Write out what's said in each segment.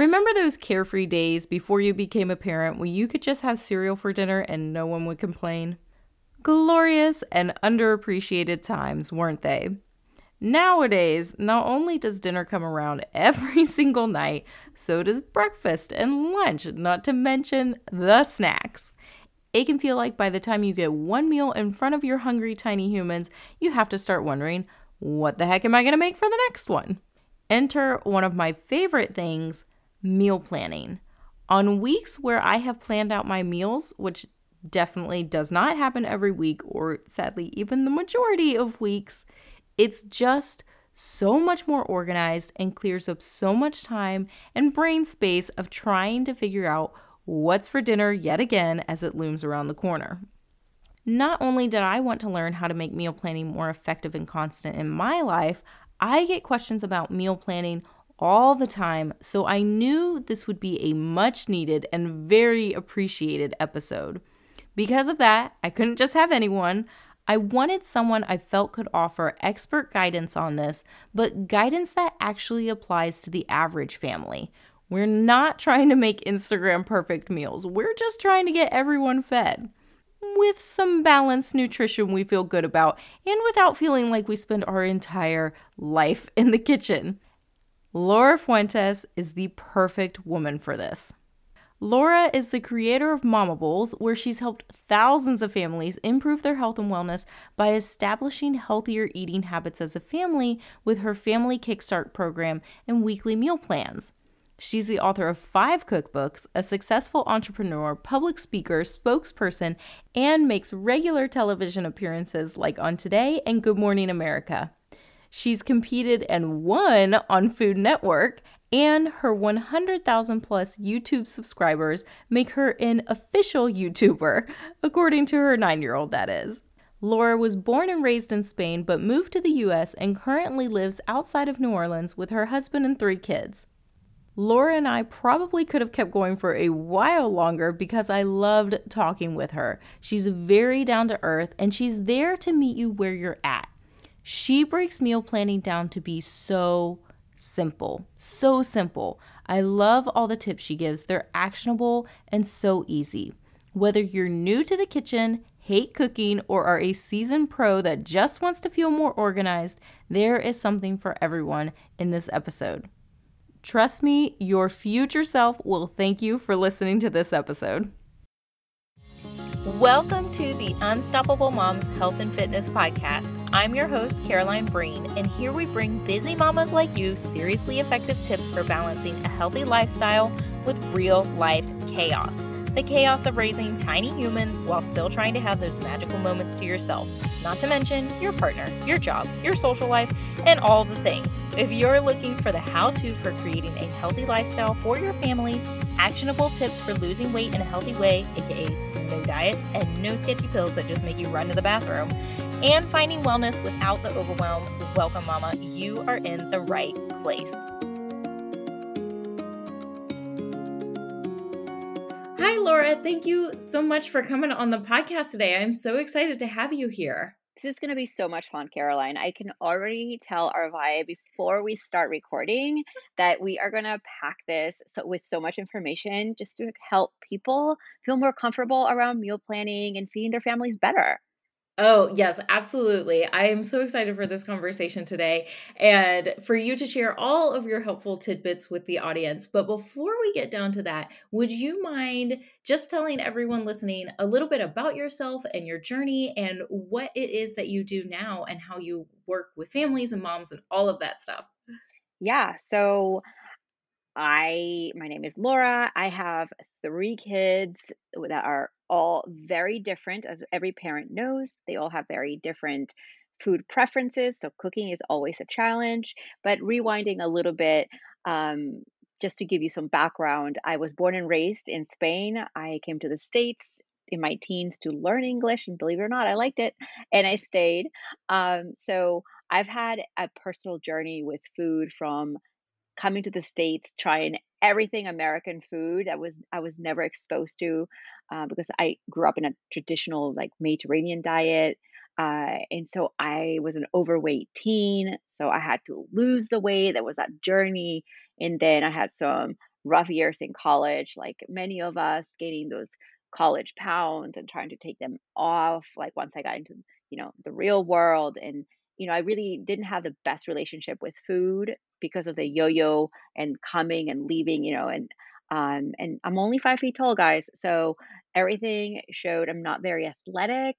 Remember those carefree days before you became a parent when you could just have cereal for dinner and no one would complain? Glorious and underappreciated times, weren't they? Nowadays, not only does dinner come around every single night, so does breakfast and lunch, not to mention the snacks. It can feel like by the time you get one meal in front of your hungry tiny humans, you have to start wondering, what the heck am I going to make for the next one? Enter one of my favorite things meal planning. On weeks where I have planned out my meals, which definitely does not happen every week, or sadly, even the majority of weeks, it's just so much more organized and clears up so much time and brain space of trying to figure out what's for dinner yet again as it looms around the corner. Not only did I want to learn how to make meal planning more effective and constant in my life, I get questions about meal planning all the time, so I knew this would be a much needed and very appreciated episode. Because of that, I couldn't just have anyone. I wanted someone I felt could offer expert guidance on this, but guidance that actually applies to the average family. We're not trying to make Instagram perfect meals, we're just trying to get everyone fed. With some balanced nutrition we feel good about, and without feeling like we spend our entire life in the kitchen. Laura Fuentes is the perfect woman for this. Laura is the creator of Momables, where she's helped thousands of families improve their health and wellness by establishing healthier eating habits as a family with her Family Kickstart program and weekly meal plans. She's the author of five cookbooks, a successful entrepreneur, public speaker, spokesperson, and makes regular television appearances like on Today and Good Morning America. She's competed and won on Food Network and her 100,000 plus YouTube subscribers make her an official YouTuber, according to her nine year old, that is. Laura was born and raised in Spain but moved to the US and currently lives outside of New Orleans with her husband and three kids. Laura and I probably could have kept going for a while longer because I loved talking with her. She's very down to earth and she's there to meet you where you're at. She breaks meal planning down to be so simple. So simple. I love all the tips she gives. They're actionable and so easy. Whether you're new to the kitchen, hate cooking, or are a seasoned pro that just wants to feel more organized, there is something for everyone in this episode. Trust me, your future self will thank you for listening to this episode. Welcome to the Unstoppable Moms Health and Fitness Podcast. I'm your host, Caroline Breen, and here we bring busy mamas like you seriously effective tips for balancing a healthy lifestyle with real life chaos. The chaos of raising tiny humans while still trying to have those magical moments to yourself, not to mention your partner, your job, your social life, and all the things. If you're looking for the how to for creating a healthy lifestyle for your family, actionable tips for losing weight in a healthy way, aka no diets, and no sketchy pills that just make you run to the bathroom, and finding wellness without the overwhelm, welcome, Mama. You are in the right place. Hi, Laura. Thank you so much for coming on the podcast today. I'm so excited to have you here. This is going to be so much fun, Caroline. I can already tell our vibe before we start recording that we are going to pack this so, with so much information just to help people feel more comfortable around meal planning and feeding their families better. Oh, yes, absolutely. I am so excited for this conversation today and for you to share all of your helpful tidbits with the audience. But before we get down to that, would you mind just telling everyone listening a little bit about yourself and your journey and what it is that you do now and how you work with families and moms and all of that stuff? Yeah. So, I my name is Laura. I have three kids that are all very different as every parent knows. They all have very different food preferences, so cooking is always a challenge. But rewinding a little bit um, just to give you some background, I was born and raised in Spain. I came to the States in my teens to learn English, and believe it or not, I liked it and I stayed. Um, so I've had a personal journey with food from coming to the states trying everything american food i was i was never exposed to uh, because i grew up in a traditional like mediterranean diet uh, and so i was an overweight teen so i had to lose the weight that was that journey and then i had some rough years in college, like many of us gaining those college pounds and trying to take them off like once I got into, you know, the real world and you know, I really didn't have the best relationship with food because of the yo-yo and coming and leaving, you know, and um and I'm only five feet tall, guys. So everything showed I'm not very athletic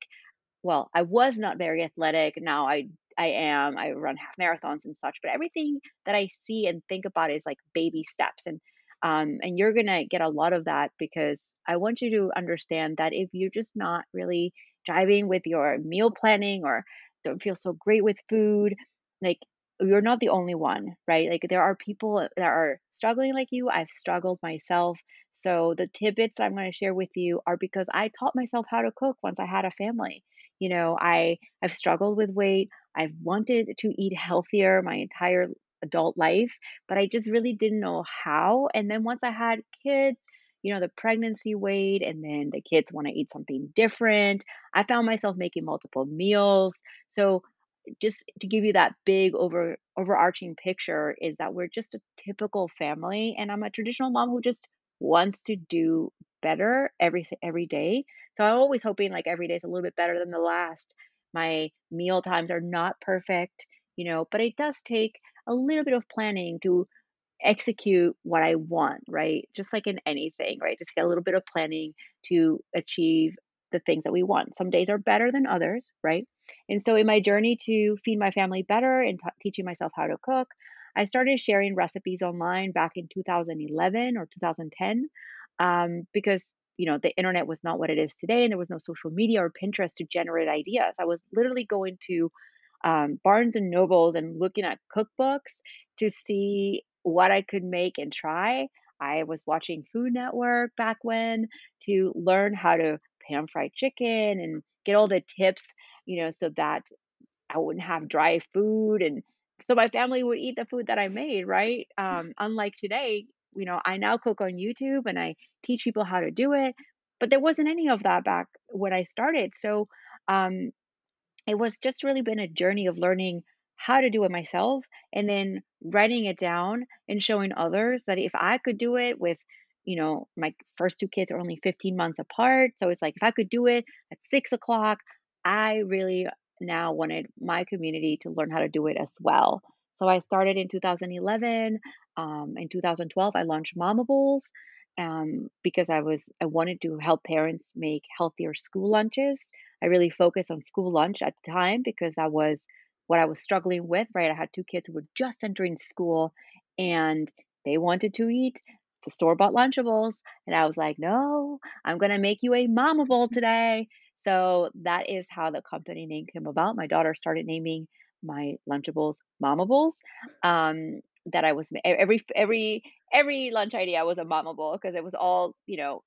well, I was not very athletic. Now I I am. I run half marathons and such, but everything that I see and think about is like baby steps and um and you're to get a lot of that because I want you to understand that if you're just not really driving with your meal planning or don't feel so great with food, like you're not the only one, right? Like there are people that are struggling like you. I've struggled myself. So the tidbits that I'm going to share with you are because I taught myself how to cook once I had a family. You know, I I've struggled with weight. I've wanted to eat healthier my entire adult life, but I just really didn't know how. And then once I had kids, you know, the pregnancy weight and then the kids want to eat something different. I found myself making multiple meals. So just to give you that big over overarching picture is that we're just a typical family and I'm a traditional mom who just wants to do better every every day. So I'm always hoping like every day is a little bit better than the last. My meal times are not perfect, you know, but it does take a little bit of planning to execute what I want, right? Just like in anything, right? Just get a little bit of planning to achieve the things that we want. Some days are better than others, right? And so in my journey to feed my family better and t- teaching myself how to cook, I started sharing recipes online back in 2011 or 2010 um, because you know the internet was not what it is today and there was no social media or pinterest to generate ideas i was literally going to um, barnes and nobles and looking at cookbooks to see what I could make and try. I was watching Food Network back when to learn how to pan fried chicken and get all the tips, you know, so that I wouldn't have dry food and so my family would eat the food that I made, right? Um, unlike today, you know, I now cook on YouTube and I teach people how to do it, but there wasn't any of that back when I started. So um, it was just really been a journey of learning how to do it myself and then writing it down and showing others that if I could do it with, you know, my first two kids are only 15 months apart. So it's like if I could do it at six o'clock, I really now wanted my community to learn how to do it as well. So I started in 2011. Um, in 2012, I launched Momables um, because I was I wanted to help parents make healthier school lunches. I really focused on school lunch at the time because that was what I was struggling with, right? I had two kids who were just entering school and they wanted to eat the store bought Lunchables. And I was like, no, I'm going to make you a Momable today. So that is how the company name came about. My daughter started naming my Lunchables Momables. Um, that I was every every every lunch idea was a Momable because it was all you know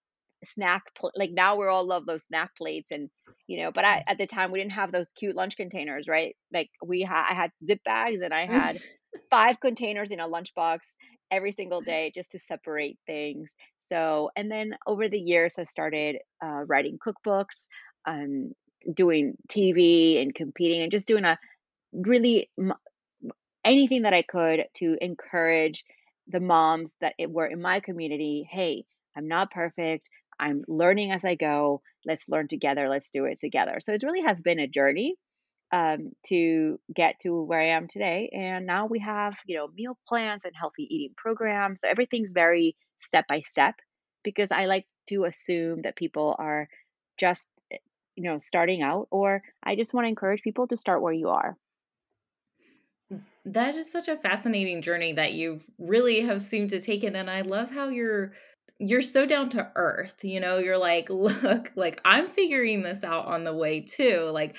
snack pl- like now we're all love those snack plates and you know but I, at the time we didn't have those cute lunch containers right like we had i had zip bags and i had five containers in a lunchbox every single day just to separate things so and then over the years i started uh, writing cookbooks um, doing tv and competing and just doing a really anything that I could to encourage the moms that it were in my community. Hey, I'm not perfect. I'm learning as I go. Let's learn together. Let's do it together. So it really has been a journey um, to get to where I am today. And now we have, you know, meal plans and healthy eating programs. So everything's very step by step because I like to assume that people are just, eh, you know, starting out, or I just want to encourage people to start where you are. That is such a fascinating journey that you've really have seemed to take it and I love how you're you're so down to earth. You know, you're like, "Look, like I'm figuring this out on the way too. Like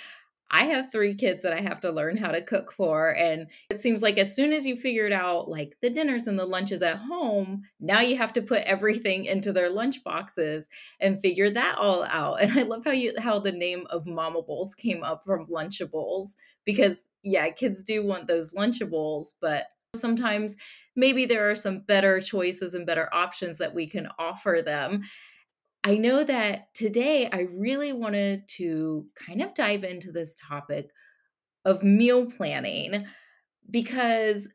I have 3 kids that I have to learn how to cook for and it seems like as soon as you figured out like the dinners and the lunches at home, now you have to put everything into their lunch boxes and figure that all out. And I love how you how the name of Momables came up from Lunchables because yeah, kids do want those Lunchables, but sometimes maybe there are some better choices and better options that we can offer them. I know that today I really wanted to kind of dive into this topic of meal planning because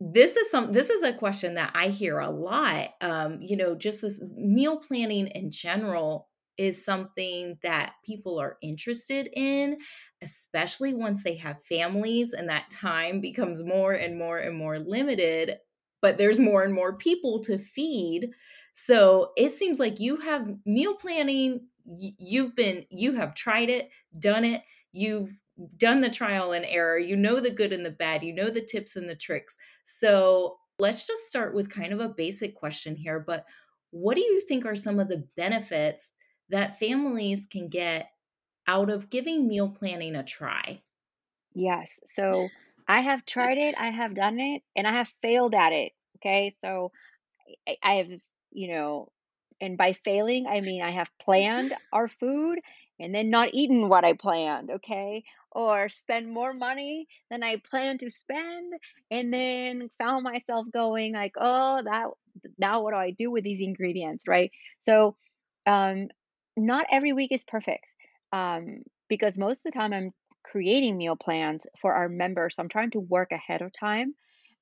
this is some this is a question that i hear a lot um you know just this meal planning in general is something that people are interested in especially once they have families and that time becomes more and more and more limited but there's more and more people to feed so it seems like you have meal planning you've been you have tried it done it you've done the trial and error, you know the good and the bad, you know the tips and the tricks. So let's just start with kind of a basic question here. But what do you think are some of the benefits that families can get out of giving meal planning a try? Yes. So I have tried it, I have done it, and I have failed at it. Okay. So I, have, you know, and by failing, I mean I have planned our food and then not eaten what I planned, okay? Or spend more money than I planned to spend and then found myself going like, "Oh, that now what do I do with these ingredients?" right? So, um not every week is perfect. Um because most of the time I'm creating meal plans for our members. So I'm trying to work ahead of time.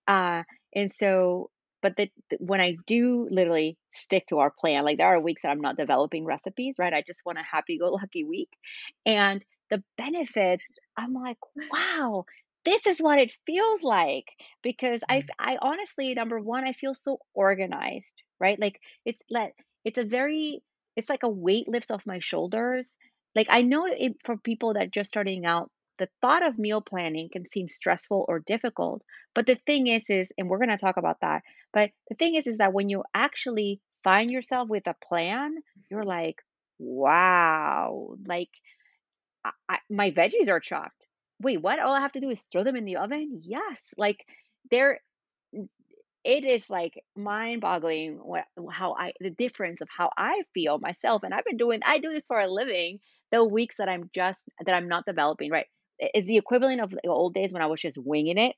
Uh and so but the, the- when I do literally stick to our plan, like there are weeks that I'm not developing recipes, right? I just want a happy go lucky week. And the benefits, I'm like, wow, this is what it feels like because I, Mm. I honestly, number one, I feel so organized, right? Like it's let, it's a very, it's like a weight lifts off my shoulders. Like I know it for people that just starting out, the thought of meal planning can seem stressful or difficult. But the thing is, is, and we're going to talk about that but the thing is, is that when you actually find yourself with a plan, you're like, wow, like I, I, my veggies are chopped. Wait, what? All I have to do is throw them in the oven? Yes. Like there, it is like mind-boggling what how I the difference of how I feel myself. And I've been doing I do this for a living. The weeks that I'm just that I'm not developing, right? Is the equivalent of the old days when I was just winging it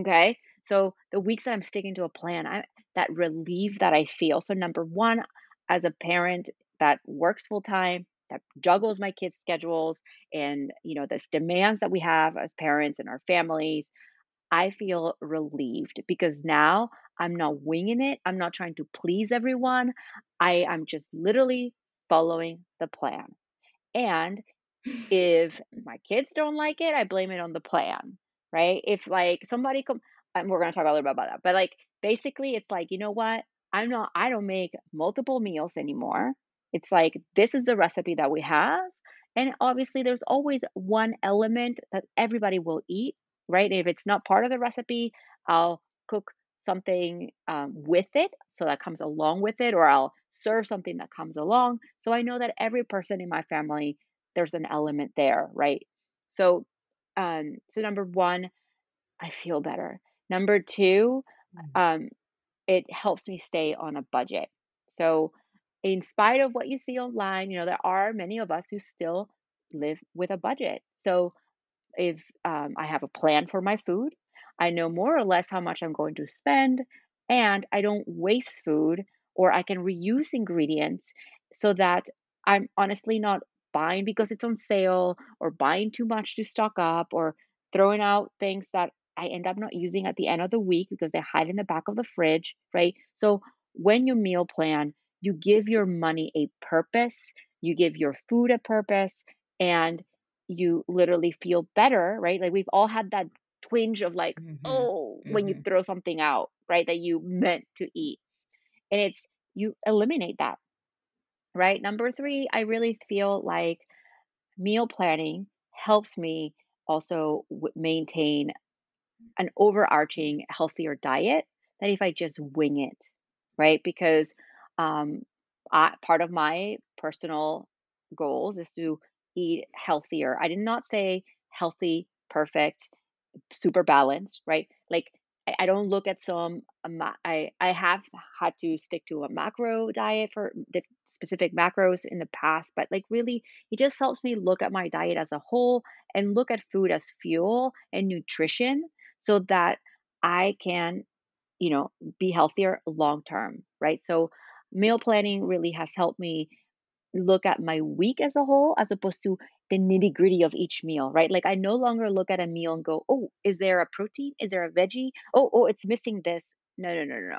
Okay. So the weeks that I'm sticking to a plan, I that relief that I feel. So number one, as a parent that works full time, that juggles my kids' schedules and you know the demands that we have as parents and our families, I feel relieved because now I'm not winging it. I'm not trying to please everyone. I am just literally following the plan. And if my kids don't like it, I blame it on the plan, right? If like somebody come and we're gonna talk a little bit about that, but like basically it's like, you know what? I'm not I don't make multiple meals anymore. It's like this is the recipe that we have. And obviously there's always one element that everybody will eat, right? If it's not part of the recipe, I'll cook something um, with it so that comes along with it, or I'll serve something that comes along. So I know that every person in my family there's an element there, right? So, um, so number one, I feel better. Number two, Mm. um, it helps me stay on a budget. So, in spite of what you see online, you know, there are many of us who still live with a budget. So, if um, I have a plan for my food, I know more or less how much I'm going to spend, and I don't waste food, or I can reuse ingredients so that I'm honestly not buying because it's on sale, or buying too much to stock up, or throwing out things that I end up not using at the end of the week because they hide in the back of the fridge, right? So when you meal plan, you give your money a purpose, you give your food a purpose, and you literally feel better, right? Like we've all had that twinge of like, Mhm. oh, when you Mhm. throw something out, right? That you meant to eat. And it's you eliminate that, right? Number three, I really feel like meal planning helps me also w- maintain an overarching healthier diet than if I just wing it, right? Because um, I, part of my personal goals is to eat healthier. I did not say healthy, perfect, super balanced, right? Like I, don't look at some. I I have had to stick to a macro diet for the specific macros in the past, but like really, it just helps me look at my diet as a whole and look at food as fuel and nutrition, so that I can, you know, be healthier long term, right? So meal planning really has helped me look at my week as a whole as opposed to the nitty gritty of each meal, right? Like I no longer look at a meal and go, oh, is there a protein? Is there a veggie? Oh, oh, it's missing this. No, no, no, no, no.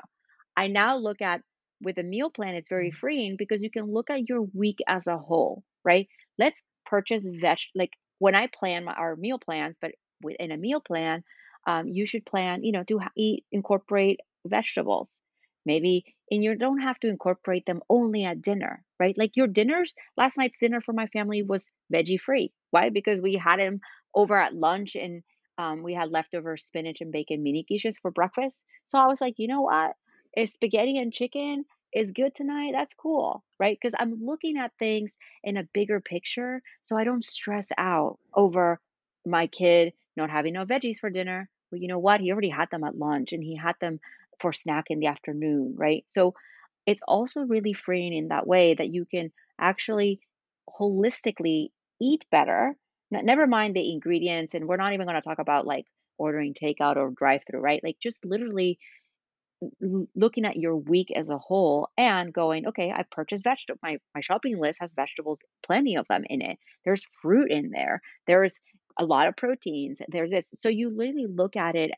I now look at with a meal plan, it's very Mm. freeing because you can look at your week as a whole, right? Let's purchase veg like when I plan my, our meal plans, but within a meal plan, um, you should plan, you know, to eat incorporate vegetables. Maybe and you don't have to incorporate them only at dinner, right? Like your dinners, last night's dinner for my family was veggie free. Why? Because we had him over at lunch and um, we had leftover spinach and bacon mini quiches for breakfast. So I was like, you know what? If spaghetti and chicken is good tonight, that's cool, right? Because I'm looking at things in a bigger picture so I don't stress out over my kid not having no veggies for dinner. Well, you know what? He already had them at lunch and he had them for snack in the afternoon, right? So it's also really freeing in that way that you can actually holistically eat better. Never mind the ingredients, and we're not even going to talk about like ordering takeout or drive through, right? Like just literally looking at your week as a whole and going, okay, I purchased vegetable. My my shopping list has vegetables, plenty of them in it. There's fruit in there. There's a lot of proteins. There's this. So you really look at it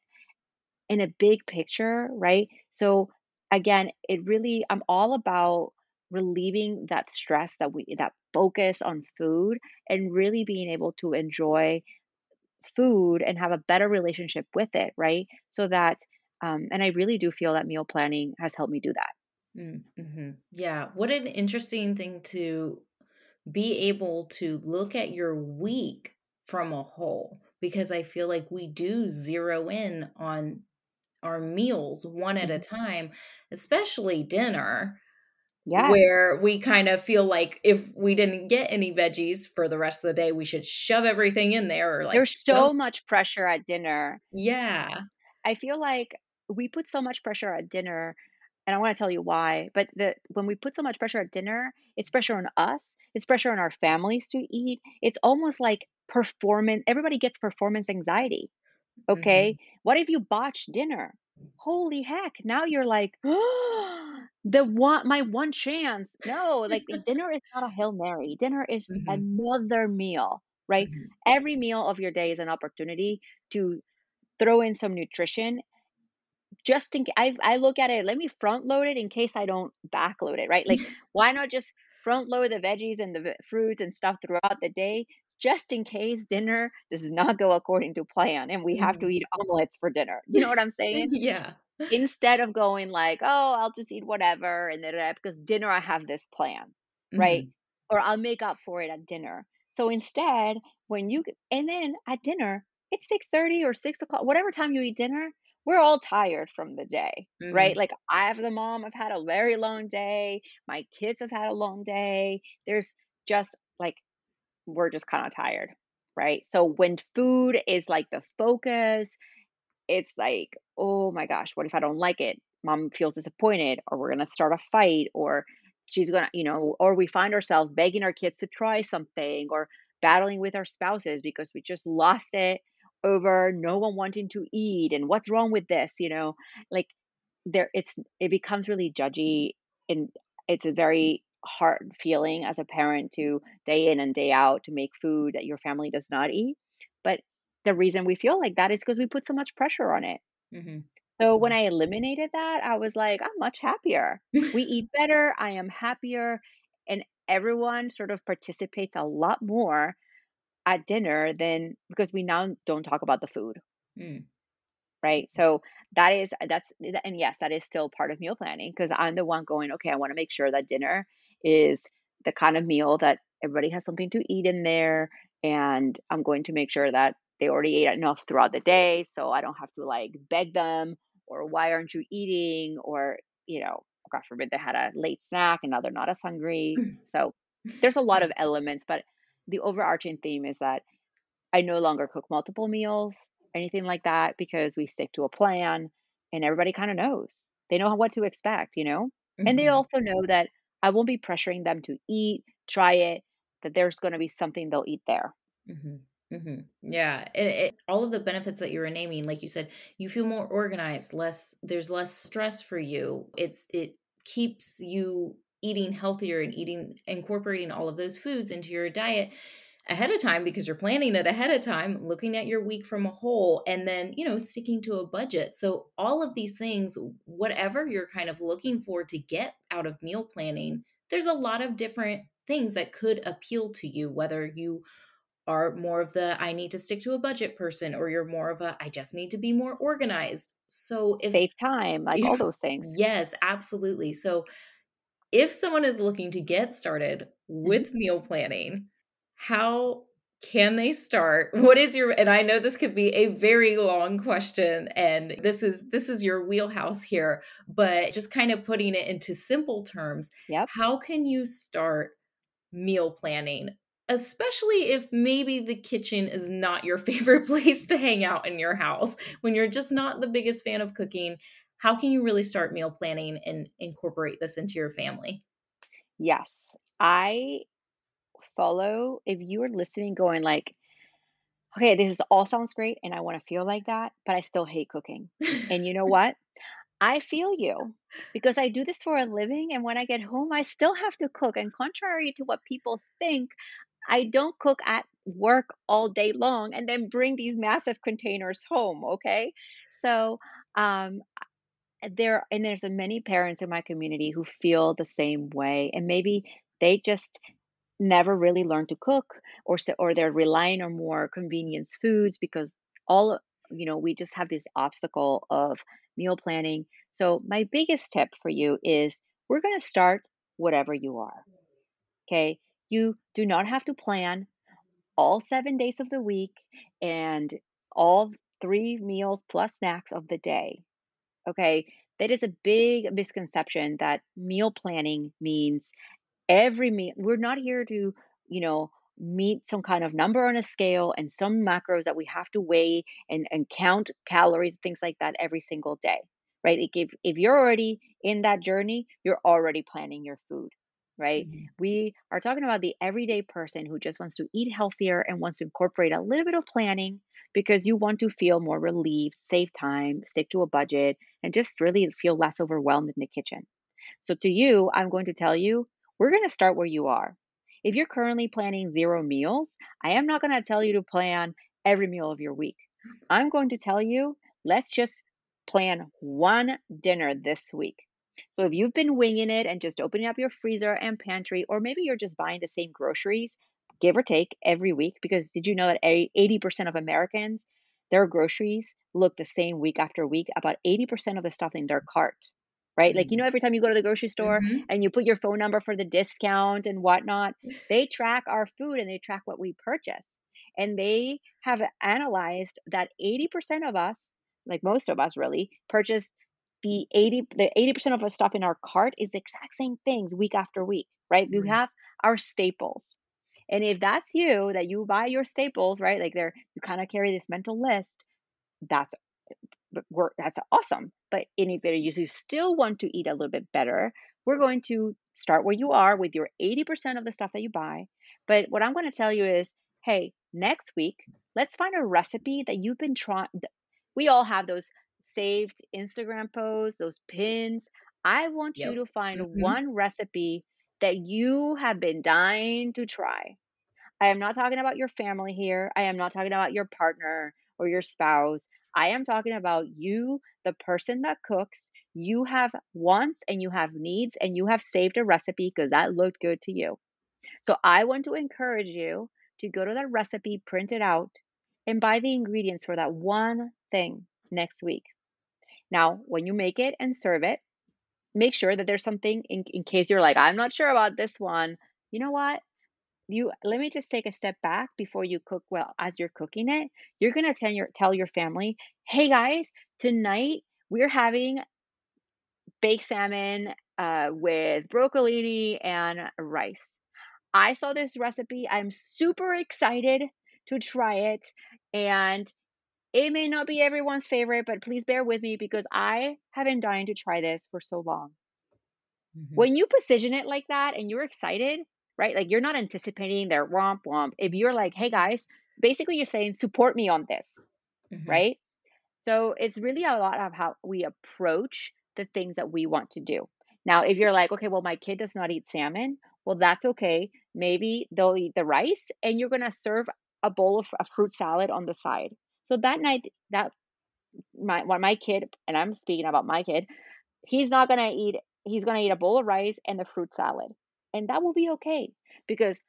in a big picture, right? So again, it really I'm all about relieving that stress that we that focus on food and really being able to enjoy food and have a better relationship with it, right? So that um and I really do feel that meal planning has helped me do that. Mm, mhm. Yeah, what an interesting thing to be able to look at your week from a whole because I feel like we do zero in on our meals one at a Mhm. time, especially dinner, Yes. where we kind of feel like if we didn't get any veggies for the rest of the day, we should shove everything in there or like There's shove so much pressure at dinner. Yeah. I feel like we put so much pressure at dinner and I want to tell you why. But the when we put so much pressure at dinner, it's pressure on us, it's pressure on our families to eat. It's almost like performance everybody gets performance anxiety. Okay. Mhm. What if you botch dinner? Holy heck. Now you're like, the one my one chance. No, like dinner is not a Hail Mary. Dinner is Mhm. another meal, right? Mhm. Every meal of your day is an opportunity to throw in some nutrition just in I I look at it, let me front load it in case I don't back load it, right? Like, why not just front load the veggies and the v fruits and stuff throughout the day just in case dinner does not go according to plan and we have to Mhm. eat omelets for dinner. You know what I'm saying? Yeah. Instead of going like, "Oh, I'll just eat whatever," and then because dinner I have this plan, right? Mhm. Or I'll make up for it at dinner. So instead, when you and then at dinner, it's 6:30 or six o'clock, whatever time you eat dinner, we're all tired from the day, right? Mhm. Like, I have the mom, I've had a very long day, my kids have had a long day. There's just like we're just kinda tired, right? So when food is like the focus it's like, "Oh my gosh, what if I don't like it?" Mom feels disappointed, or we're gonna start a fight, or she's gonna, you know, or we find ourselves begging our kids to try something, or battling with our spouses because we just lost it over no one wanting to eat and what's wrong with this, you know? Like there it's it becomes really judgy and it's a very hard feeling as a parent to day in and day out to make food that your family does not eat. But the reason we feel like that is because we put so much pressure on it. Mhm. So when Mhm. I eliminated that, I was like, I'm much happier. We eat better, I am happier, and everyone sort of participates a lot more at dinner than because we now don't talk about the food. Mm. Right? So that is that's and yes, that is still part of meal planning because I'm the one going, "Okay, I wanna make sure that dinner is the kind of meal that everybody has something to eat in there, and I'm going to make sure that they already ate enough throughout the day, so I don't have to, like, beg them or why aren't you eating?' or, you know, God forbid they had a late snack and now they're not as hungry." So there's a lot of elements, but the overarching theme is that I no longer cook multiple meals, anything like that, because we stick to a plan and everybody kind of knows. They know what to expect, you know? And they Mhm. also know that I won't be pressuring them to eat, try it, that there's going to be something they'll eat there. Mhm. Mhm. Yeah, it, it all of the benefits that you were naming, like you said, you feel more organized, less there's less stress for you. It's it keeps you eating healthier and eating incorporating all of those foods into your diet ahead of time because you're planning it ahead of time, looking at your week from a whole, and then, you know, sticking to a budget. So, all of these things, whatever you're kind of looking for to get out of meal planning, there's a lot of different things that could appeal to you, whether you are more of the I need to stick to a budget person or you're more of a I just need to be more organized. So if save time, like all those things. Yes, absolutely. So if someone is looking to get started with mm-hmm. meal planning, how can they start? What is your and i know this could be a very long question and this is this is your wheelhouse here but just kind of putting it into simple terms yep. how can you start meal planning? Especially if maybe the kitchen is not your favorite place to hang out in your house when you're just not the biggest fan of cooking how can you really start meal planning and incorporate this into your family? Yes i follow if you are listening going like okay this is all sounds great and i want to feel like that but i still hate cooking. And you know what? I feel you because i do this for a living and when i get home i still have to cook and contrary to what people think i don't cook at work all day long and then bring these massive containers home okay? So um there and there's many parents in my community who feel the same way and maybe they just never really learned to cook or or they're relying on more convenience foods because all you know we just have this obstacle of meal planning. So my biggest tip for you is we're going to start whatever you are okay? You do not have to plan all 7 days of the week and all three meals plus snacks of the day okay? That is a big misconception that meal planning means every meal we're not here to you know meet some kind of number on a scale and some macros that we have to weigh and, and count calories things like that every single day right? Like if, if you're already in that journey you're already planning your food right? Mm-hmm. we are talking about the everyday person who just wants to eat healthier and wants to incorporate a little bit of planning because you want to feel more relieved save time stick to a budget and just really feel less overwhelmed in the kitchen. So to you i'm going to tell you we're going to start where you are. If you're currently planning zero meals, I am not going to tell you to plan every meal of your week. I'm going to tell you, let's just plan one dinner this week. So if you've been winging it and just opening up your freezer and pantry, or maybe you're just buying the same groceries, give or take every week, because did you know that 80% of Americans, their groceries look the same week after week? About 80% of the stuff in their cart right? Like, you mm-hmm. know, every time you go to the grocery store mm-hmm. and you put your phone number for the discount and whatnot, they track our food and they track what we purchase. And they have analyzed that 80% of us, like most of us really, purchase the 80 the 80% of the stuff in our cart is the exact same things week after week, right? Mm-hmm. We have our staples. And if that's you, that you buy your staples, right? Like they're you kind of carry this mental list, that's we're, that's awesome. But any better you still want to eat a little bit better, we're going to start where you are with your 80% of the stuff that you buy. But what I'm going to tell you is, hey, next week, let's find a recipe that you've been trying. We all have those saved Instagram posts, those pins. I want yep. you to find mm-hmm. one recipe that you have been dying to try. I am not talking about your family here. I am not talking about your partner or your spouse. I am talking about you, the person that cooks. You have wants and you have needs, and you have saved a recipe because that looked good to you. So I want to encourage you to go to that recipe, print it out, and buy the ingredients for that one thing next week. Now, when you make it and serve it, make sure that there's something in, in case you're like, I'm not sure about this one. You know what? You let me just take a step back before you cook well as you're cooking it you're going to tell your tell your family hey guys tonight we're having baked salmon uh, with broccolini and rice i saw this recipe i'm super excited to try it and it may not be everyone's favorite but please bear with me because i have been dying to try this for so long mm-hmm. when you position it like that and you're excited right? Like you're not anticipating their womp womp. If you're like, hey guys, basically you're saying, support me on this, mm-hmm. right? So it's really a lot of how we approach the things that we want to do. Now, if you're like, okay, well, my kid does not eat salmon, well, that's okay. Maybe they'll eat the rice and you're going to serve a bowl of a fruit salad on the side. So that night, that my when my kid, and I'm speaking about my kid, he's not going to eat, he's going to eat a bowl of rice and the fruit salad. And that will be okay because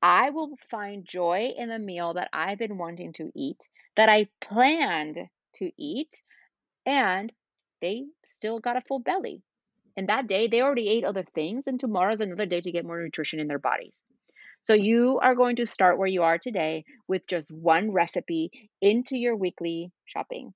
I will find joy in the meal that I've been wanting to eat, that I planned to eat, and they still got a full belly. And that day they already ate other things, and tomorrow's another day to get more nutrition in their bodies. So mm. you are going to start where you are today with just one recipe into your weekly shopping.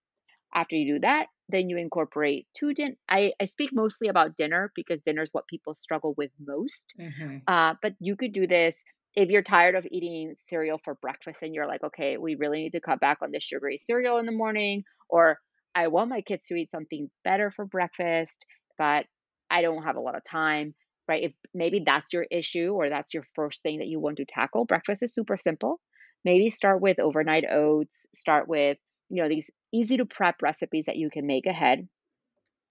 After you do that, then you incorporate two din. I, I speak mostly about dinner because dinner is what people struggle with most. Mm-hmm. Uh, but you could do this if you're tired of eating cereal for breakfast and you're like, okay, we really need to cut back on the sugary cereal in the morning, or I want my kids to eat something better for breakfast, but I don't have a lot of time, right? If maybe that's your issue or that's your first thing that you want to tackle, breakfast is super simple. Maybe start with overnight oats, start with, you know, these easy to prep recipes that you can make ahead.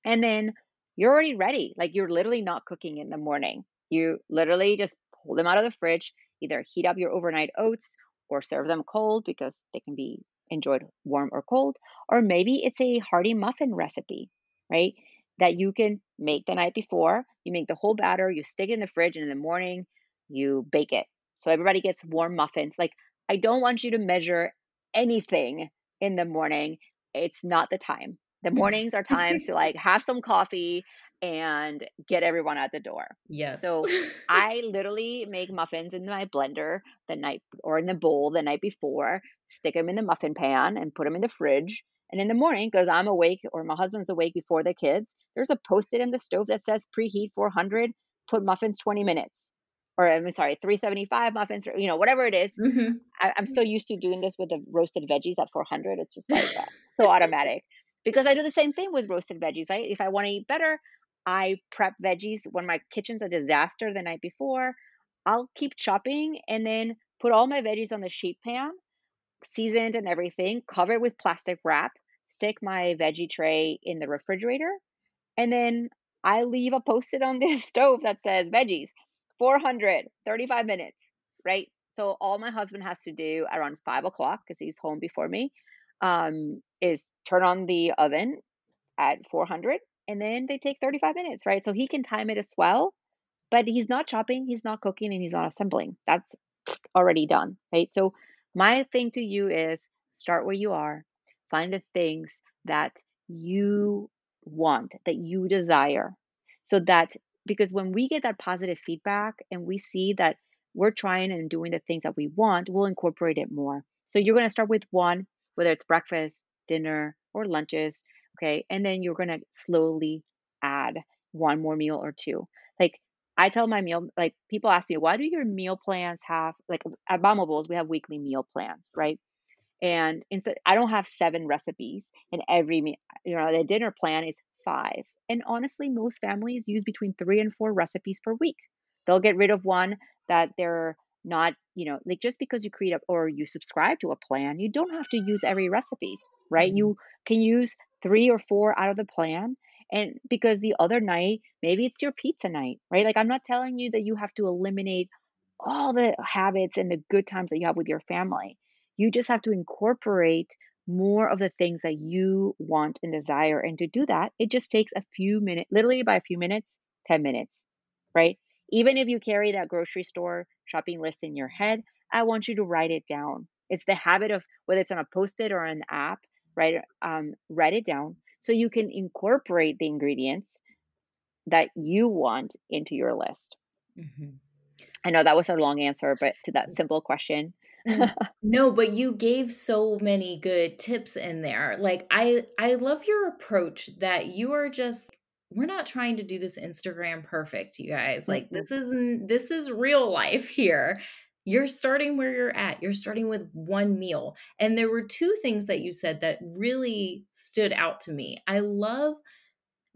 And then you're already ready. Like you're literally not cooking in the morning. You literally just pull them out of the fridge, either heat up your overnight oats or serve them cold because they can be enjoyed warm or cold. Or maybe it's a hearty muffin recipe, right? That you can make the night before. You make the whole batter, you stick it in the fridge, and in the morning, you bake it. So everybody gets warm muffins. Like, I don't want you to measure anything in the morning. It's not the time. The mornings are times to like have some coffee and get everyone at the door. Yes. So I literally make muffins in my blender the night or in the bowl the night before, stick them in the muffin pan and put them in the fridge. And in the morning, because I'm awake or my husband's awake before the kids, there's a post it in the stove that says preheat 400, put muffins 20 minutes. Or I'm sorry, 375 muffins, or, you know, whatever it is. Mm-hmm. I, am so used to doing this with the roasted veggies at 400. It's just like uh, so automatic because I do the same thing with roasted veggies, right? If I want to eat better, I prep veggies when my kitchen's a disaster the night before. I'll keep chopping and then put all my veggies on the sheet pan, seasoned and everything, cover it with plastic wrap, stick my veggie tray in the refrigerator, and then I leave a post it on the stove that says veggies, 400, 35 minutes, right? So all my husband has to do around five o'clock because he's home before me um, is turn on the oven at 400 and then they take 35 minutes, right? So he can time it as well, but he's not chopping, he's not cooking, and he's not assembling. That's already done, right? So my thing to you is start where you are, find the things that you want, that you desire, so that because when we get that positive feedback and we see that we're trying and doing the things that we want, we'll incorporate it more. So you're going to start with one, whether it's breakfast, dinner, or lunches, Okay. And then you're going to slowly add one more meal or two. Like I tell my meal, like people ask me, why do your meal plans have, like at Momables, we have weekly meal plans, right? And instead, I don't have seven recipes in every meal. You know, the dinner plan is five. And honestly, most families use between three and four recipes per week. They'll get rid of one that they're not, you know, like just because you create a, or you subscribe to a plan, you don't have to use every recipe, right? Mm-hmm. You can use three or four out of the plan and because the other night maybe it's your pizza night right like i'm not telling you that you have to eliminate all the habits and the good times that you have with your family you just have to incorporate more of the things that you want and desire and to do that it just takes a few minutes literally by a few minutes 10 minutes right even if you carry that grocery store shopping list in your head i want you to write it down it's the habit of whether it's on a post-it or an app right? um, write it down so you can incorporate the ingredients that you want into your list. Mm-hmm. I know that was a long answer, but to that simple question. no, but you gave so many good tips in there. Like I I love your approach that you are just we're not trying to do this Instagram perfect, you guys. Like mm-hmm. this isn't this is real life here you're starting where you're at. You're starting with one meal. And there were two things that you said that really stood out to me. I love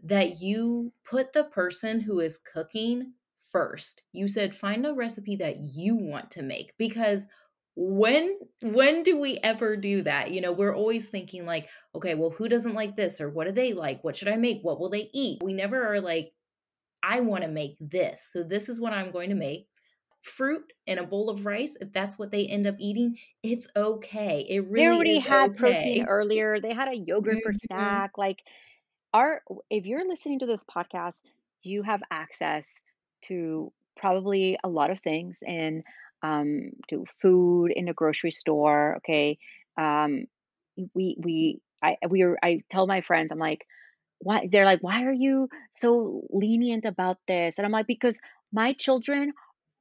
that you put the person who is cooking first. You said find a recipe that you want to make because when when do we ever do that you know we're always thinking like okay well who doesn't like this or what do they like what should i make what will they eat we never are like I want to make this. So this is what I'm going to make. Fruit and a bowl of rice, if that's what they end up eating, it's okay. It really they already had okay. protein earlier. They had a yogurt mm-hmm. for snack. Like our if you're listening to this podcast, you have access to probably a lot of things and um, to food in a grocery store. Okay, um, we we I we were, I tell my friends I'm like, why? They're like, why are you so lenient about this? And I'm like, because my children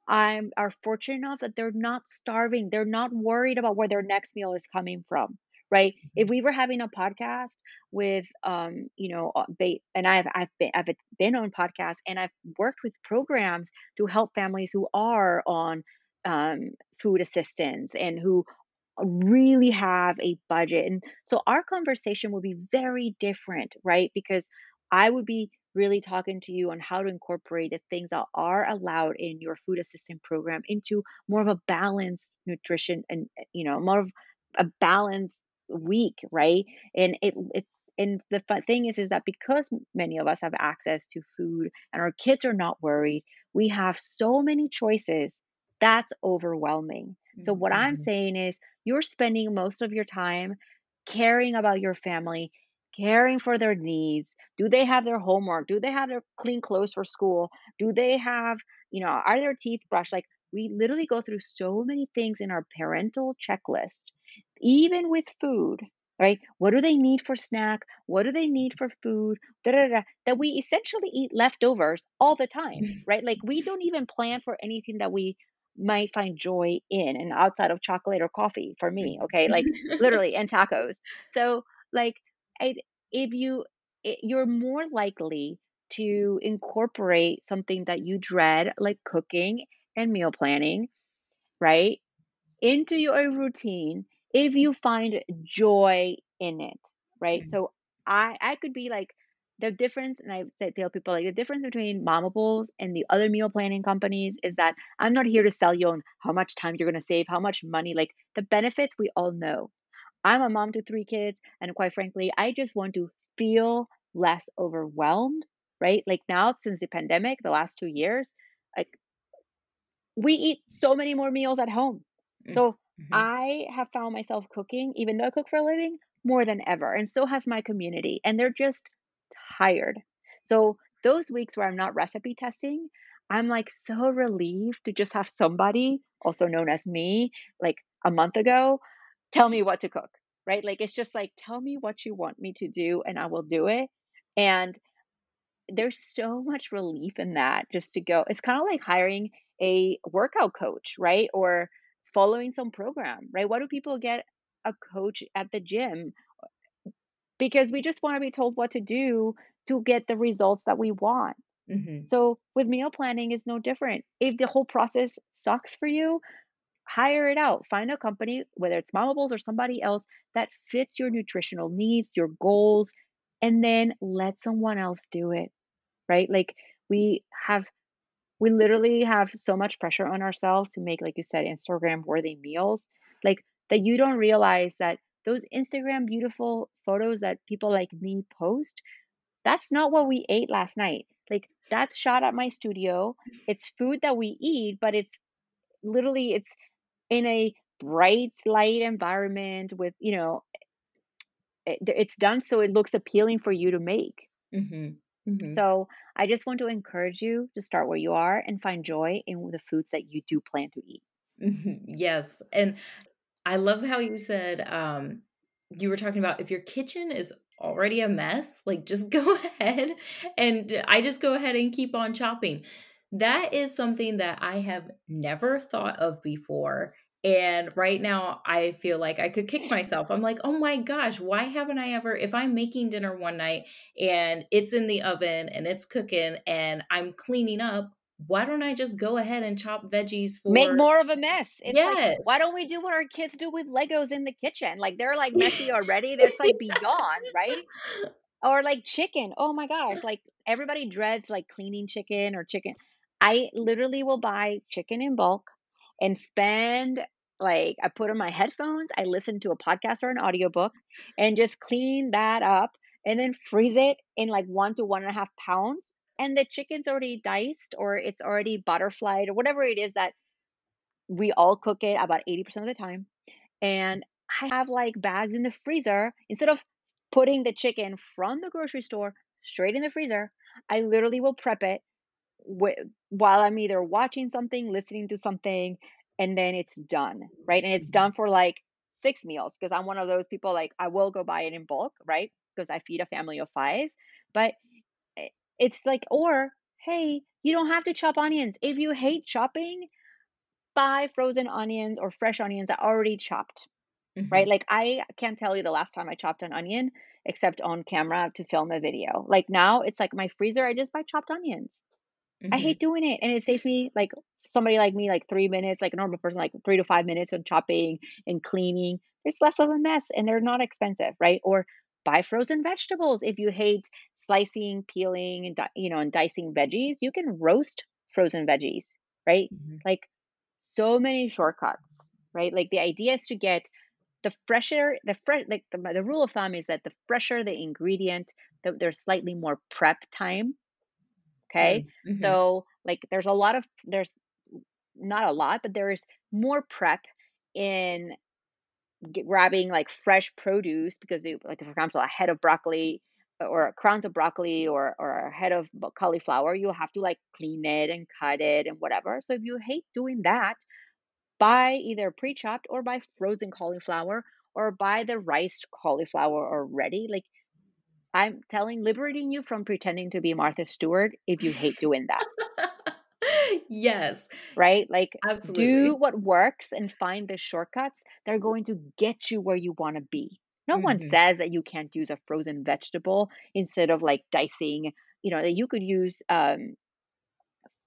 I'm are fortunate enough that they're not starving. They're not worried about where their next meal is coming from right if mm-hmm. we were having a podcast with um you know uh, and i've i've been i've been on podcasts and i've worked with programs to help families who are on um, food assistance and who really have a budget and so our conversation will be very different right because i would be really talking to you on how to incorporate the things that are allowed in your food assistance program into more of a balanced nutrition and you know more of a balanced week, right? And it it's and the thing is is that because many of us have access to food and our kids are not worried, we have so many choices. That's overwhelming. So what I'm mm-hmm. saying is you're spending most of your time caring about your family, caring for their needs. Do they have their homework? Do they have their clean clothes for school? Do they have, you know, are their teeth brushed? Like we literally go through so many things in our parental checklist even with food, right? What do they need for snack? What do they need for food? Da, da, da, that we essentially eat leftovers all the time, right? Like we don't even plan for anything that we might find joy in and outside of chocolate or coffee for me, okay? Like literally and tacos. So like I, if you it, you're more likely to incorporate something that you dread like cooking and meal planning, right? Into your routine if you find joy in it, right? Mm-hmm. So I I could be like the difference, and I say tell people like the difference between Momables and the other meal planning companies is that I'm not here to sell you on how much time you're gonna save, how much money, like the benefits we all know. I'm a mom to three kids, and quite frankly, I just want to feel less overwhelmed, right? Like now, since the pandemic, the last two years, like we eat so many more meals at home. Mm. So Mm-hmm. I have found myself cooking, even though I cook for a living, more than ever. And so has my community. And they're just tired. So those weeks where I'm not recipe testing, I'm like so relieved to just have somebody, also known as me, like a month ago, tell me what to cook, right? Like it's just like, tell me what you want me to do and I will do it. And there's so much relief in that just to go. It's kind of like hiring a workout coach, right? Or following some program, right? Why do people get a coach at the gym? Because we just want to be told what to do to get the results that we want. Mm-hmm. So with meal planning is no different. If the whole process sucks for you, hire it out. Find a company, whether it's Momables or somebody else that fits your nutritional needs, your goals, and then let someone else do it. Right? Like we have we literally have so much pressure on ourselves to make like you said instagram worthy meals like that you don't realize that those instagram beautiful photos that people like me post that's not what we ate last night like that's shot at my studio it's food that we eat but it's literally it's in a bright light environment with you know it, it's done so it looks appealing for you to make mm-hmm. Mm-hmm. So I just want to encourage you to start where you are and find joy in the foods that you do plan to eat. Mm-hmm. Yes. And I love how you said um, you were talking about if your kitchen is already a mess, like just go ahead and I just go ahead and keep on chopping. That is something that I have never thought of before. And right now, I feel like I could kick myself. I'm like, oh my gosh, why haven't I ever, if I'm making dinner one night and it's in the oven and it's cooking and I'm cleaning up, why don't I just go ahead and chop veggies for make more of a mess? It's yes. Like, why don't we do what our kids do with Legos in the kitchen? Like they're like messy already. That's like beyond, right? Or like chicken. Oh my gosh. Like everybody dreads like cleaning chicken or chicken. I literally will buy chicken in bulk and spend like I put on my headphones, I listen to a podcast or an audiobook and just clean that up and then freeze it in like one to one and a half pounds. And the chicken's already diced or it's already butterflied or whatever it is that we all cook it about 80% of the time. And I have like bags in the freezer instead of putting the chicken from the grocery store straight in the freezer. I literally will prep it wh- while I'm either watching something, listening to something, and then it's done, right? And it's Mhm. done for like six meals because I'm one of those people like I will go buy it in bulk, right? Because I feed a family of five. But it's like, or hey, you don't have to chop onions. If you hate chopping, buy frozen onions or fresh onions that are already chopped, right? Mhm. Like I can't tell you the last time I chopped an onion except on camera to film a video. Like now it's like my freezer, I just buy chopped onions. I hate doing it, and it saves me like somebody like me like 3 minutes, like a normal person, like 3 to 5 minutes on chopping and cleaning. It's less of a mess, and they're not expensive, right? Or buy frozen vegetables. If you hate slicing, peeling, and di you know, and dicing veggies, you can roast frozen veggies, right? Mhm. Like, so many shortcuts, right? Like, the idea is to get the fresher the fresh like, the the rule of thumb is that the fresher the ingredient, the there's slightly more prep time, okay? Mm. Mhm. So, like, there's a lot of there's not a lot, but there is more prep in grabbing, like, fresh produce because they like, for example, a head of broccoli uh, or crowns of broccoli or or a head of cauliflower, you have to, like, clean it and cut it and whatever. So if you hate doing that, buy either pre-chopped or buy frozen cauliflower or buy the riced cauliflower already. Like, I'm telling liberating you from pretending to be Martha Stewart if you hate doing that. Yes, right? Like, do what works and find the shortcuts that are going to get you where you want to be. No one Mhm. says that you can't use a frozen vegetable instead of like dicing. You know, that you could use um,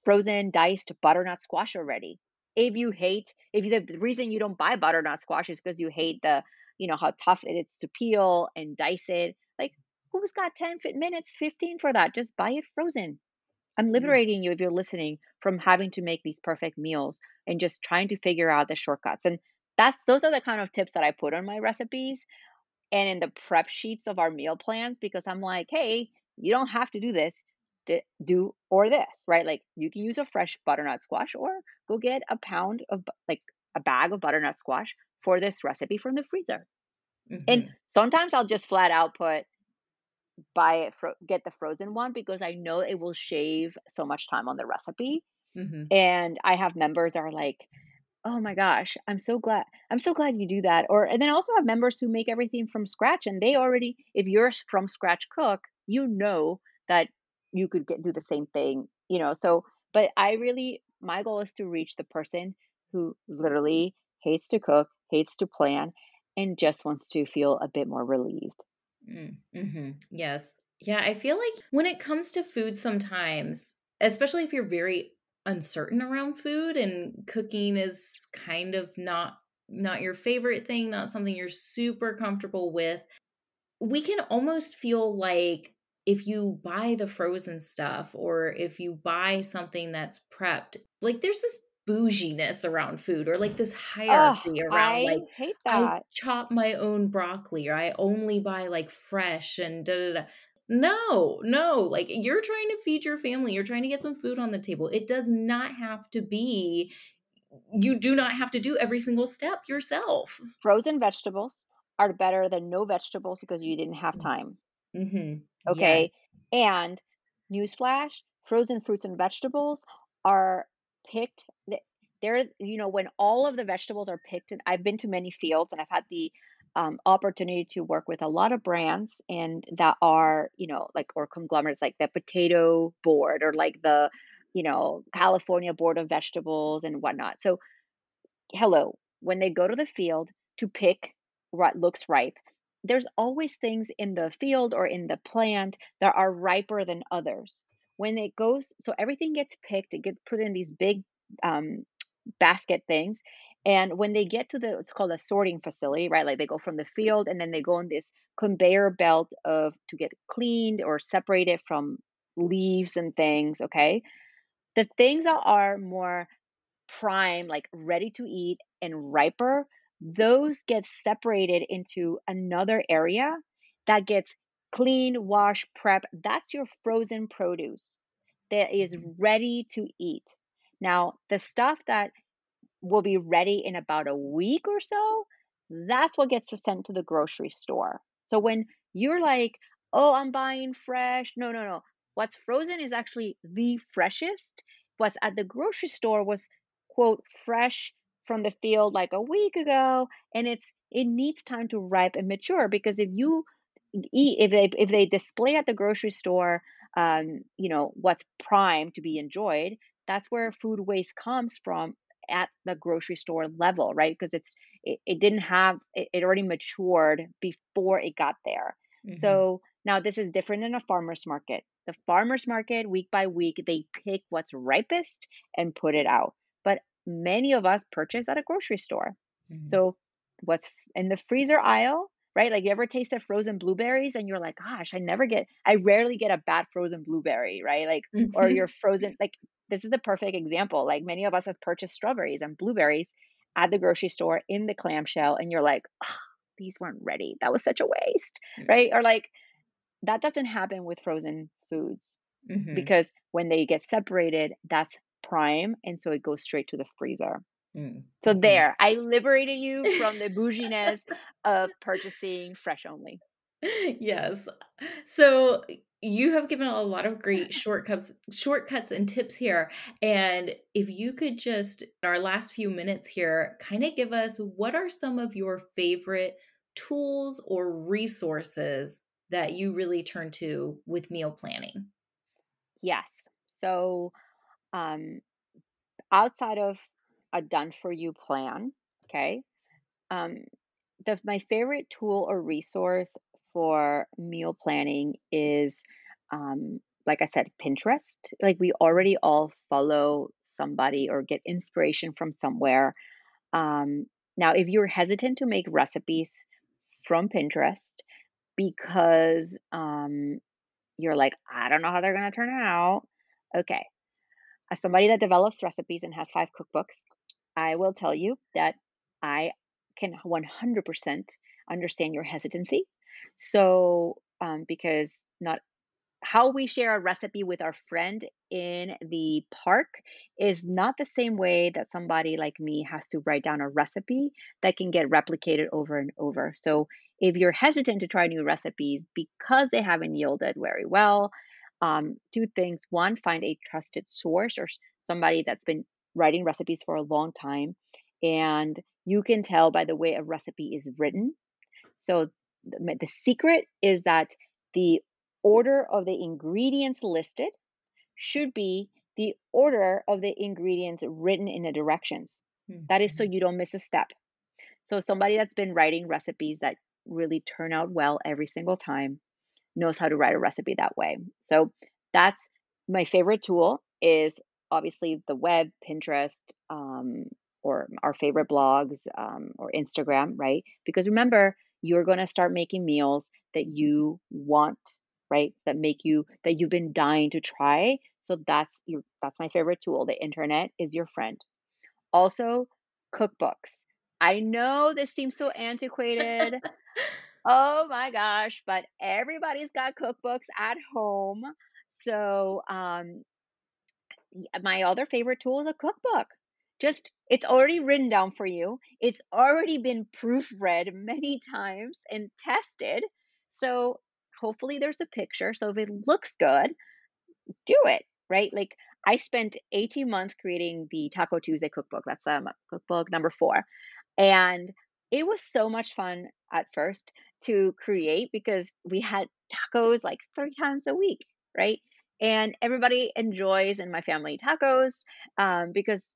frozen diced butternut squash already. If you hate, if you, the reason you don't buy butternut squash is because you hate the, you know, how tough it is to peel and dice it. Like, who's got 10 fi- minutes, 15 for that? Just buy it frozen. I'm Mm. liberating you if you're listening from having to make these perfect meals and just trying to figure out the shortcuts. And that's those are the kind of tips that I put on my recipes and in the prep sheets of our meal plans because I'm like, hey, you don't have to do this, do or this, right? Like you can use a fresh butternut squash or go get a pound of like a bag of butternut squash for this recipe from the freezer. And Mhm. sometimes I'll just flat out put buy it fro- get the frozen one because I know it will shave so much time on the recipe Mhm. and I have members are like, "Oh my gosh, I'm so glad I'm so glad you do that." Or and then I also have members who make everything from scratch and they already if you're from scratch cook, you know that you could get do the same thing, you know. So, but I really my goal is to reach the person who literally hates to cook, hates to plan, and just wants to feel a bit more relieved. Mm, mhm. Yes. Yeah, I feel like when it comes to food sometimes, especially if you're very uncertain around food and cooking is kind of not not your favorite thing, not something you're super comfortable with, we can almost feel like if you buy the frozen stuff or if you buy something that's prepped, like there's this bouginess around food or like this Oh, hierarchy around like I hate I that. chop my own broccoli or I only buy like fresh and da da da. No, no, like you're trying to feed your family, you're trying to get some food on the table. It does not have to be, you do not have to do every single step yourself. Frozen vegetables are better than no vegetables because you didn't have time. Mm-hmm. Yes. Okay. And newsflash, frozen fruits and vegetables are picked. th- They're, you know, when all of the vegetables are picked, and I've been to many fields and I've had the um, opportunity to work with a lot of brands and that are, you know, like, or conglomerates like the potato board or like the, you know, California Board of Vegetables and whatnot. So, hello, when they go to the field to pick what looks ripe, there's always things in the field or in the plant that are riper than others. When it goes, so everything gets picked, it gets put in these big um, basket things. And when they get to the, it's called a sorting facility, right? Like they go from the field and then they go on this conveyor belt of to get cleaned or separated from leaves and things. Okay. The things that are more prime, like ready to eat and riper, those get separated into another area that gets cleaned, wash, prep. That's your frozen produce. that is Mhm. ready to eat. Now, the stuff that will be ready in about a week or so, that's what gets sent to the grocery store. So when you're like, "Oh, I'm buying fresh." No, no, no. What's frozen is actually the freshest. What's at the grocery store was, quote, fresh from the field like a week ago, and it's it needs time to ripe and mature because if you eat if they if they display at the grocery store um, you know, what's prime to be enjoyed, that's where food waste comes from at the grocery store level, right? Because it's it, it didn't have it, it already matured before it got there. Mhm. So now this is different than a farmer's market. The farmer's market, week by week, they pick what's ripest and put it out. But many of us purchase at a grocery store. Mhm. So what's in the freezer aisle, right? Like you ever tasted frozen blueberries and you're like, gosh, I never get, I rarely get a bad frozen blueberry, right? Like, or you're frozen, like this is the perfect example. Like many of us have purchased strawberries and blueberries at the grocery store in the clamshell, and you're like, oh, these weren't ready. That was such a waste, right? Or like that doesn't happen with frozen foods Mhm. because when they get separated, that's prime, and so it goes straight to the freezer. Mm. So Mhm. there, I liberated you from the bouginess of purchasing fresh only. Yes. So you have given a lot of great shortcuts shortcuts and tips here. And if you could just in our last few minutes here kind of give us what are some of your favorite tools or resources that you really turn to with meal planning? Yes. So, um, outside of a done for you plan, okay, um, the my favorite tool or resource for meal planning is, um, like I said, Pinterest. Like we already all follow somebody or get inspiration from somewhere. Um, now, if you're hesitant to make recipes from Pinterest because um, you're like, I don't know how they're going to turn out. Okay. As somebody that develops recipes and has five cookbooks, I will tell you that I can 100% understand your hesitancy. So, um, because not how we share a recipe with our friend in the park is not the same way that somebody like me has to write down a recipe that can get replicated over and over. So, if you're hesitant to try new recipes because they haven't yielded very well, um, two things. One, find a trusted source or somebody that's been writing recipes for a long time. And you can tell by the way a recipe is written so the, the secret is that the order of the ingredients listed should be the order of the ingredients written in the directions. That is so Mhm. you don't miss a step. So somebody that's been writing recipes that really turn out well every single time knows how to write a recipe that way. So that's my favorite tool is obviously the web, Pinterest, um, or our favorite blogs um, or Instagram, right? Because remember, you're going to start making meals that you want, right? That make you that you've been dying to try. So that's your that's my favorite tool. The internet is your friend. Also, cookbooks. I know this seems so antiquated, Oh my gosh, but everybody's got cookbooks at home. So, um, my other favorite tool is a cookbook. Just, it's already written down for you. It's already been proofread many times and tested. So, hopefully, there's a picture. So, if it looks good, do it, right? Like, I spent 18 months creating the Taco Tuesday cookbook. That's um, cookbook number four. And it was so much fun at first to create because we had tacos like three times a week, right? And everybody enjoys in my family tacos um, because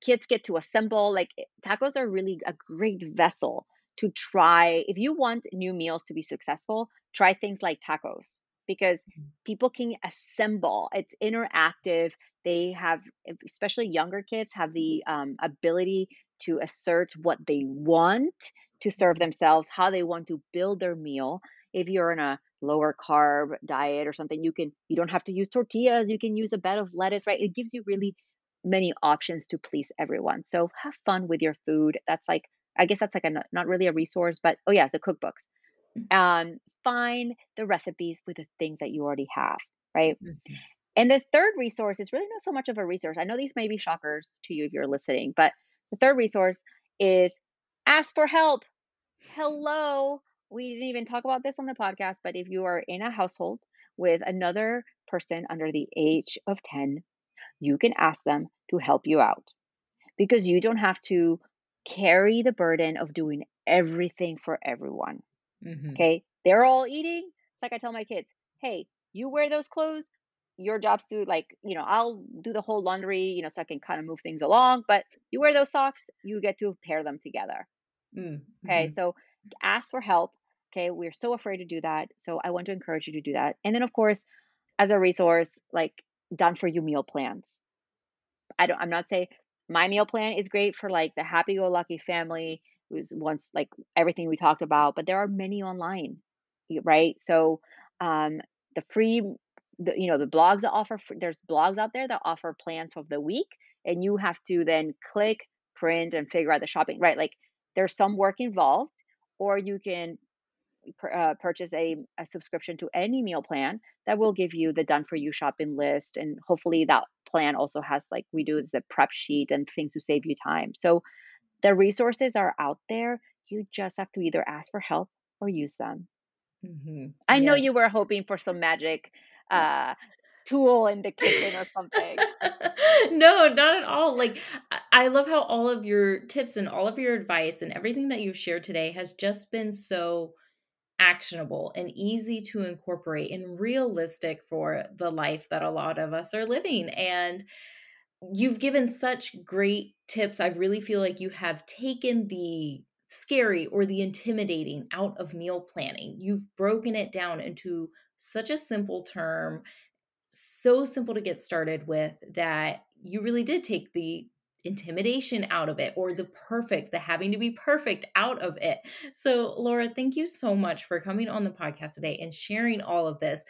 kids get to assemble. Like eh, tacos are really a great vessel to try. If you want new meals to be successful, try things like tacos because people can assemble. It's interactive. They have, especially younger kids, have the um, ability to assert what they want to serve themselves, how they want to build their meal. If you're in a lower carb diet or something, you can you don't have to use tortillas. You can use a bed of lettuce, right? It gives you really many options to please everyone. So have fun with your food. That's like I guess that's like a not really a resource, but oh yeah, the cookbooks. Um, find the recipes with the things that you already have, right? Mhm. And the third resource is really not so much of a resource. I know these may be shockers to you if you're listening, but the third resource is ask for help. Hello. We didn't even talk about this on the podcast, but if you are in a household with another person under the age of 10, you can ask them to help you out because you don't have to carry the burden of doing everything for everyone. Mm-hmm. Okay. They're all eating. It's like I tell my kids, hey, you wear those clothes. Your job's to like, you know, I'll do the whole laundry, you know, so I can kind of move things along. But you wear those socks, you get to pair them together. Mm, okay. Mm-hmm. So ask for help. Okay. We're so afraid to do that. So I want to encourage you to do that. And then, of course, as a resource, like done for you meal plans. I don't, I'm not saying my meal plan is great for like the happy go lucky family who's once like everything we talked about, but there are many online, right? So, um, the free, the, you know, the blogs that offer, there's blogs out there that offer plans of the week, and you have to then click, print, and figure out the shopping, right? Like there's some work involved, or you can uh, purchase a, a subscription to any meal plan that will give you the done for you shopping list and hopefully that plan also has like we do is a prep sheet and things to save you time so the resources are out there you just have to either ask for help or use them mm-hmm. i yeah. know you were hoping for some magic uh tool in the kitchen or something. no, not at all. Like I love how all of your tips and all of your advice and everything that you've shared today has just been so actionable and easy to incorporate and realistic for the life that a lot of us are living. And you've given such great tips. I really feel like you have taken the scary or the intimidating out of meal planning. You've broken it down into such a simple term, so simple to get started with that you really did take the intimidation out of it or the perfect, the having to be perfect out of it. So, Laura, thank you so much for coming on the podcast today and sharing all of this.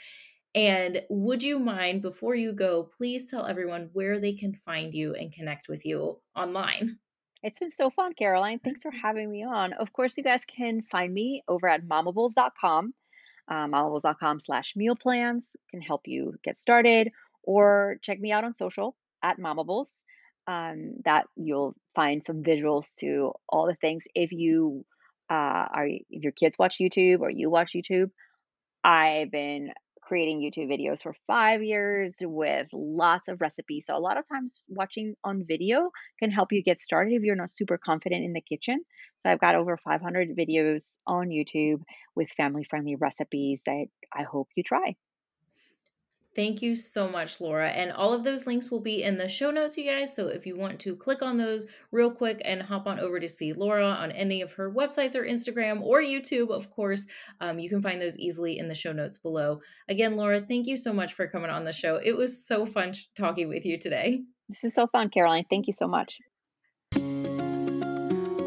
And would you mind, before you go, please tell everyone where they can find you and connect with you online? It's been so fun, Caroline. Thanks for having me on. Of course, you guys can find me over at momables.com. Um, momables.com slash meal plans can help you get started or check me out on social at momables um, that you'll find some visuals to all the things. If you uh, are, if your kids watch YouTube or you watch YouTube, I've been creating YouTube videos for five years with lots of recipes. So a lot of times watching on video can help you get started if you're not super confident in the kitchen. So I've got over 500 videos on YouTube with family friendly recipes that I hope you try. Thank you so much, Laura. And all of those links will be in the show notes, you guys. So if you want to click on those real quick and hop on over to see Laura on any of her websites or Instagram or YouTube, of course, um, you can find those easily in the show notes below. Again, Laura, thank you so much for coming on the show. It was so fun talking with you today. This is so fun, Caroline. Thank you so much.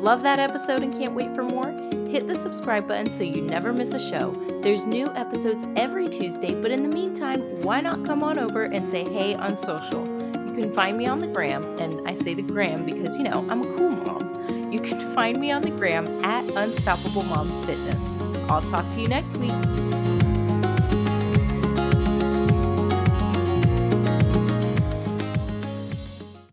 Love that episode and can't wait for more? Hit the subscribe button so you never miss a show. There's new episodes every Tuesday, but in the meantime, why not come on over and say hey on social? You can find me on the gram, and I say the gram because, you know, I'm a cool mom. You can find me on the gram at Unstoppable Moms Fitness. I'll talk to you next week.